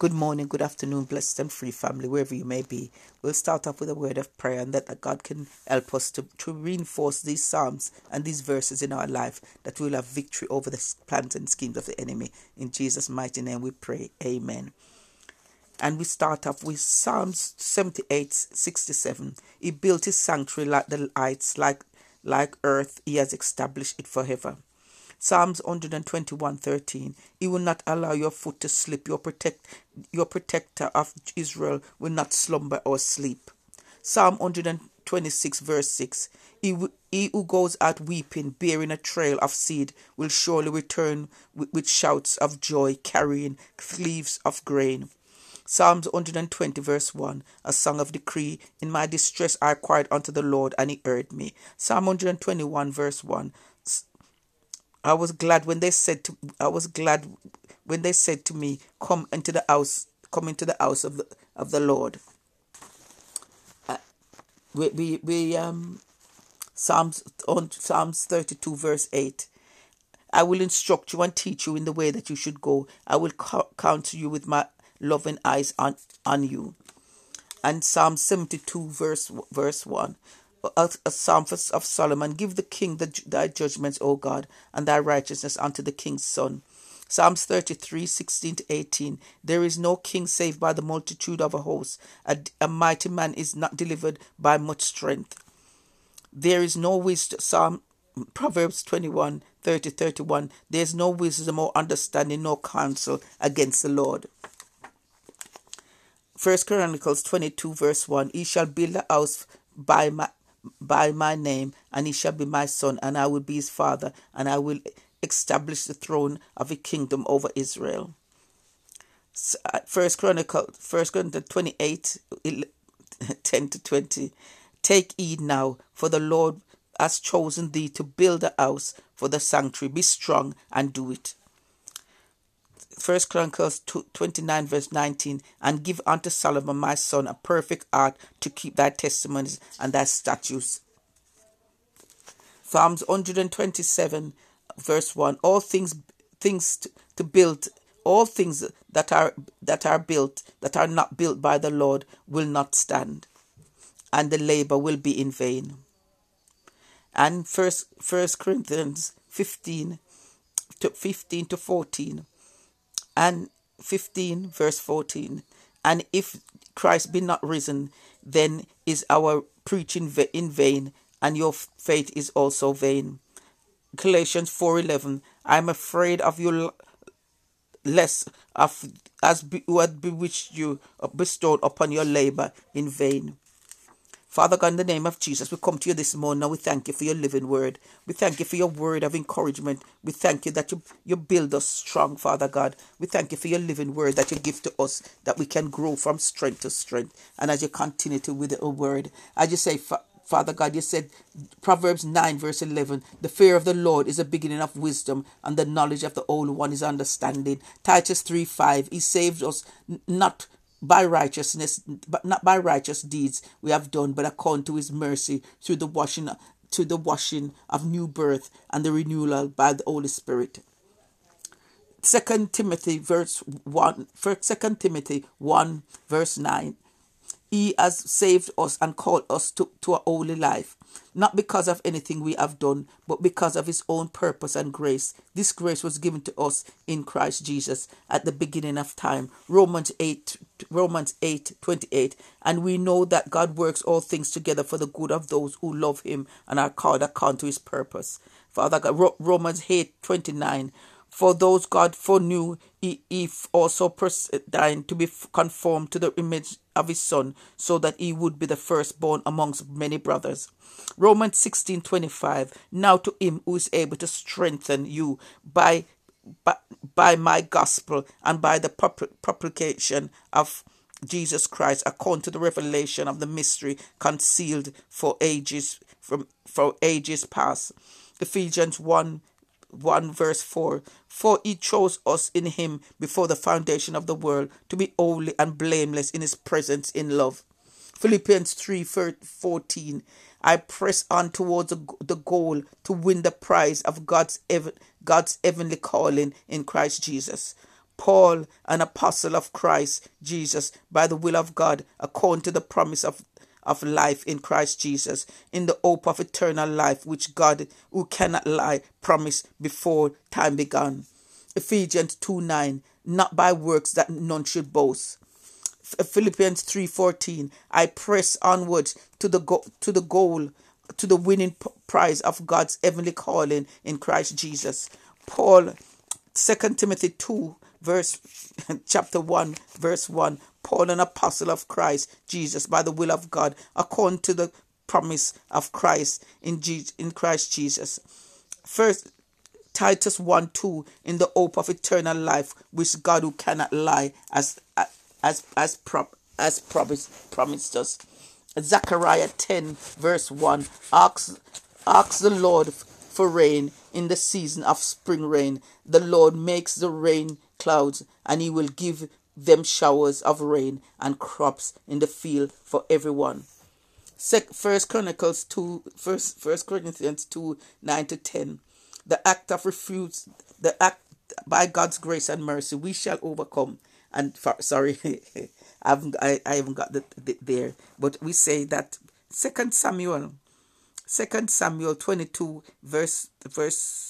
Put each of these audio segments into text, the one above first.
Good morning, good afternoon, blessed and free family, wherever you may be. We'll start off with a word of prayer and that that God can help us to, to reinforce these Psalms and these verses in our life, that we'll have victory over the plans and schemes of the enemy. In Jesus' mighty name we pray. Amen. And we start off with Psalms 78 67. He built his sanctuary like the heights, like, like earth, he has established it forever. Psalms 121:13 He will not allow your foot to slip your protect your protector of Israel will not slumber or sleep. Psalm 126 verse 6 he, he who goes out weeping bearing a trail of seed will surely return with, with shouts of joy carrying sheaves of grain. Psalms 120 verse 1 A song of decree In my distress I cried unto the Lord and he heard me. Psalm 121 verse 1 I was glad when they said to I was glad when they said to me, Come into the house, come into the house of the of the Lord. Uh, we, we, we um Psalms on Psalms thirty two verse eight. I will instruct you and teach you in the way that you should go. I will counsel you with my loving eyes on, on you. And Psalm 72 verse verse 1 a, a psalm of Solomon. Give the king the, thy judgments, O God, and thy righteousness unto the king's son. Psalms 33, 16 to 18. There is no king saved by the multitude of a host. A, a mighty man is not delivered by much strength. There is no wisdom. Psalm Proverbs 21, 30, 31. There is no wisdom or understanding, nor counsel against the Lord. First Chronicles 22, verse 1. He shall build a house by my by my name, and he shall be my son, and I will be his father, and I will establish the throne of a kingdom over Israel. Uh, First Chronicle, First Chronicle 28, 10 to 20. Take heed now, for the Lord has chosen thee to build a house for the sanctuary. Be strong and do it. First Chronicles 29 verse 19 and give unto Solomon my son a perfect heart to keep thy testimonies and thy statutes. Psalms 127 verse 1 all things things to, to build all things that are that are built that are not built by the Lord will not stand and the labor will be in vain. And first first Corinthians 15 to 15 to 14 and 15, verse 14. And if Christ be not risen, then is our preaching in vain, and your faith is also vain. Galatians 4:11 I am afraid of you less of as be, who had bewitched you bestowed upon your labor in vain. Father God, in the name of Jesus, we come to you this morning we thank you for your living word. We thank you for your word of encouragement. We thank you that you, you build us strong, Father God. We thank you for your living word that you give to us that we can grow from strength to strength. And as you continue to with the word, as you say, Father God, you said, Proverbs 9, verse 11, the fear of the Lord is the beginning of wisdom, and the knowledge of the Holy One is understanding. Titus 3, 5, He saved us not by righteousness, but not by righteous deeds we have done, but according to his mercy through the washing to the washing of new birth and the renewal by the Holy Spirit. Second Timothy verse one Second Timothy one verse nine. He has saved us and called us to, to a holy life, not because of anything we have done, but because of His own purpose and grace. This grace was given to us in Christ Jesus at the beginning of time. Romans 8, Romans 8, 28. And we know that God works all things together for the good of those who love Him and are called according to His purpose. Father God, Romans 8, 29. For those God foreknew, he, also predestined to be conformed to the image of his Son, so that he would be the firstborn amongst many brothers. Romans sixteen twenty five. Now to him who is able to strengthen you by by, by my gospel and by the propagation of Jesus Christ, according to the revelation of the mystery concealed for ages from for ages past. Ephesians 1 1 verse 4 For he chose us in him before the foundation of the world to be holy and blameless in his presence in love. Philippians 3 14 I press on towards the goal to win the prize of God's, God's heavenly calling in Christ Jesus. Paul, an apostle of Christ Jesus, by the will of God, according to the promise of, of life in Christ Jesus, in the hope of eternal life, which God, who cannot lie, promised before time began. Ephesians 2 9, not by works that none should boast. Philippians 3:14 I press onwards to the go- to the goal to the winning p- prize of God's heavenly calling in Christ Jesus. Paul 2 Timothy 2 verse chapter 1 verse 1 Paul an apostle of Christ Jesus by the will of God according to the promise of Christ in Je- in Christ Jesus. First Titus 1 2 in the hope of eternal life which God who cannot lie as as as prop as promised promised us. Zechariah 10 verse 1 asks asks the Lord for rain in the season of spring rain. The Lord makes the rain clouds and he will give them showers of rain and crops in the field for everyone. First Chronicles 2 first First Corinthians 2 9 to 10. The act of refuse the act by God's grace and mercy we shall overcome and for, sorry, I haven't I, I haven't got the, the, there, but we say that Second Samuel, Second Samuel twenty two verse verse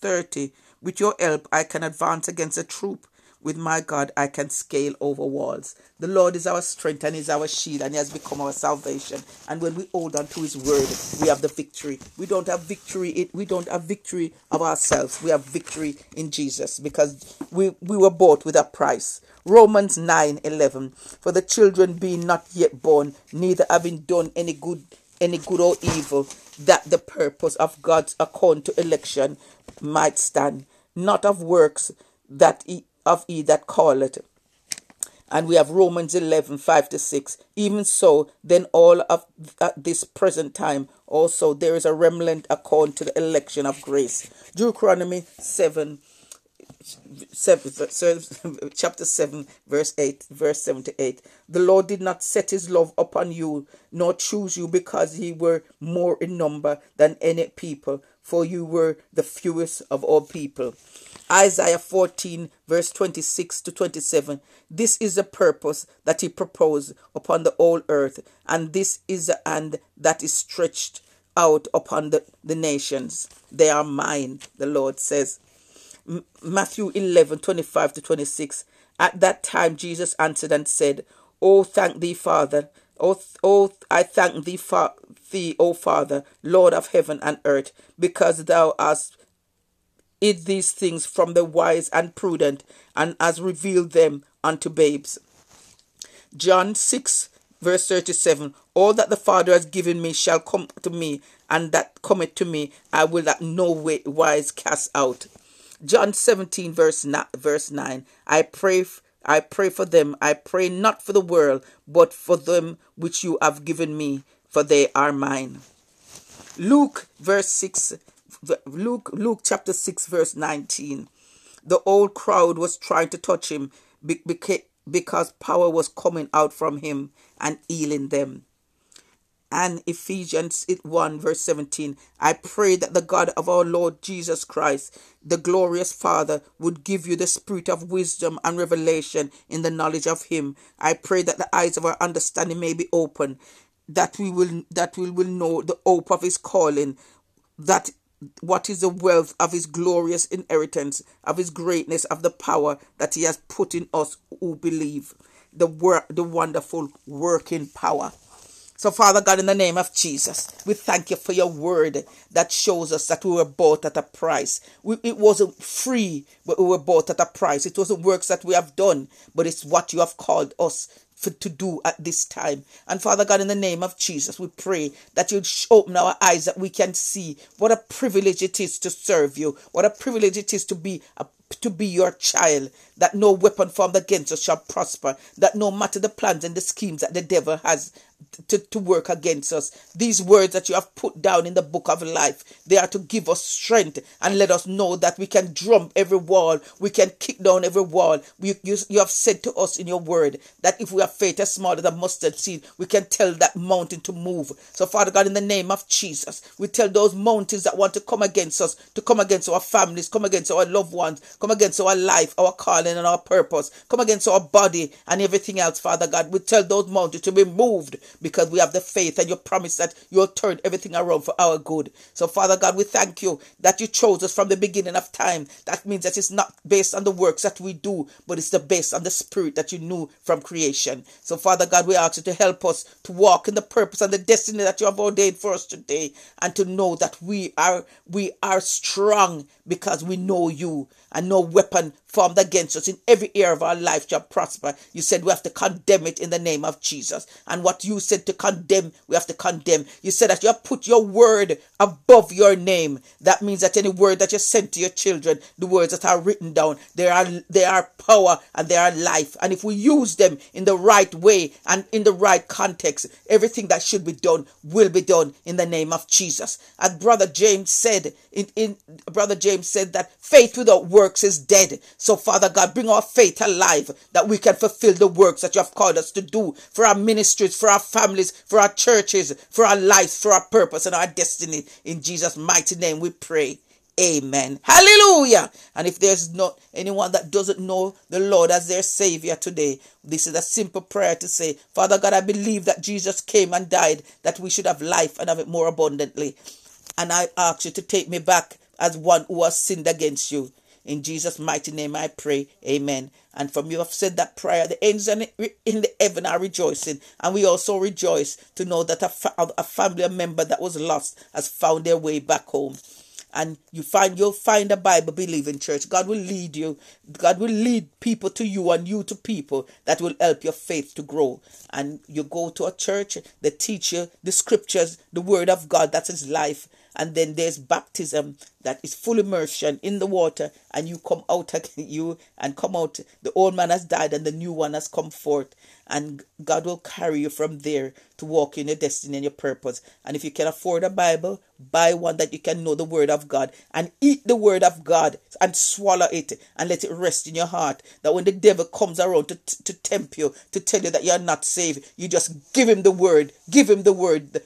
thirty. With your help, I can advance against a troop with my God, I can scale over walls. The Lord is our strength and is our shield, and He has become our salvation. And when we hold on to His word, we have the victory. We don't have victory. It, We don't have victory of ourselves. We have victory in Jesus because we, we were bought with a price. Romans 9 11. For the children being not yet born, neither having done any good any good or evil, that the purpose of God's according to election might stand, not of works that he of he that calleth. And we have Romans 11, 5 to 6. Even so, then all of at this present time also there is a remnant according to the election of grace. Deuteronomy 7, 7, chapter 7 verse 8 verse 7 to 8 the lord did not set his love upon you nor choose you because ye were more in number than any people for you were the fewest of all people Isaiah 14, verse 26 to 27. This is the purpose that he proposed upon the whole earth, and this is the hand that is stretched out upon the, the nations. They are mine, the Lord says. Matthew 11, 25 to 26. At that time, Jesus answered and said, Oh, thank thee, Father. Oh, oh I thank thee, fa- thee, O Father, Lord of heaven and earth, because thou hast hid these things from the wise and prudent, and has revealed them unto babes. John 6, verse 37 All that the Father has given me shall come to me, and that cometh to me I will at no way wise cast out. John 17, verse 9, verse 9 I pray. I pray for them. I pray not for the world, but for them which you have given me, for they are mine. Luke verse 6 Luke, Luke chapter 6, verse 19. The old crowd was trying to touch him because power was coming out from him and healing them. And Ephesians 1, verse 17. I pray that the God of our Lord Jesus Christ, the glorious Father, would give you the spirit of wisdom and revelation in the knowledge of Him. I pray that the eyes of our understanding may be open, that we will that we will know the hope of His calling, that what is the wealth of his glorious inheritance, of his greatness, of the power that he has put in us who believe, the work, the wonderful working power. So, Father God, in the name of Jesus, we thank you for your word that shows us that we were bought at a price. We, it wasn't free, but we were bought at a price. It wasn't works that we have done, but it's what you have called us for, to do at this time. And Father God, in the name of Jesus, we pray that you'd open our eyes that we can see what a privilege it is to serve you, what a privilege it is to be a to be your child, that no weapon formed against us shall prosper, that no matter the plans and the schemes that the devil has to, to work against us. These words that you have put down in the book of life, they are to give us strength and let us know that we can drum every wall, we can kick down every wall. You, you, you have said to us in your word that if we have faith as small as a mustard seed, we can tell that mountain to move. So, Father God, in the name of Jesus, we tell those mountains that want to come against us, to come against our families, come against our loved ones, come against our life, our calling, and our purpose, come against our body and everything else, Father God. We tell those mountains to be moved because we have the faith and your promise that you'll turn everything around for our good. So, Father God, we thank you that you chose us from the beginning of time. That means that it's not based on the works that we do, but it's the based on the spirit that you knew from creation. So, Father God, we ask you to help us to walk in the purpose and the destiny that you have ordained for us today, and to know that we are we are strong because we know you and no weapon formed against us in every area of our life shall prosper. You said we have to condemn it in the name of Jesus. And what you said to condemn, we have to condemn. You said that you have put your word above your name. That means that any word that you send to your children, the words that are written down, they are they are power and they are life. And if we use them in the right way and in the right context, everything that should be done will be done in the name of Jesus. And Brother James said, in, in Brother James said that faith without works is dead. So, Father God, bring our faith alive that we can fulfill the works that you have called us to do for our ministries, for our families, for our churches, for our lives, for our purpose and our destiny. In Jesus' mighty name we pray. Amen. Hallelujah. And if there's not anyone that doesn't know the Lord as their Savior today, this is a simple prayer to say, Father God, I believe that Jesus came and died that we should have life and have it more abundantly. And I ask you to take me back as one who has sinned against you. In Jesus' mighty name I pray. Amen. And from you have said that prayer, the angels in the heaven are rejoicing. And we also rejoice to know that a, fa- a family member that was lost has found their way back home and you find you'll find a Bible believing church. God will lead you. God will lead people to you and you to people that will help your faith to grow. And you go to a church, they teach you the scriptures, the word of God, that is life and then there's baptism that is full immersion in the water and you come out you and come out. The old man has died and the new one has come forth. And god will carry you from there to walk in your destiny and your purpose. And if you can afford a bible buy one that you can know the word of god and eat the word of god and swallow it and let it rest in your heart. That when the devil comes around to, to tempt you to tell you that you're not saved you just give him the word give him the word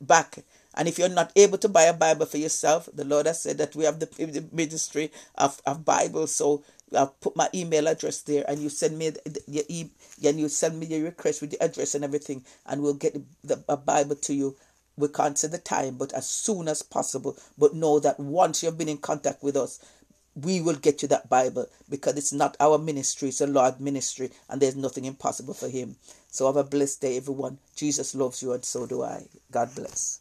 back and if you're not able to buy a Bible for yourself, the Lord has said that we have the ministry of, of Bibles. So I've put my email address there, and you send me your e- and you send me your request with the address and everything, and we'll get the, a Bible to you. We can't say the time, but as soon as possible. But know that once you've been in contact with us, we will get you that Bible because it's not our ministry, it's a Lord ministry, and there's nothing impossible for Him. So have a blessed day, everyone. Jesus loves you, and so do I. God bless.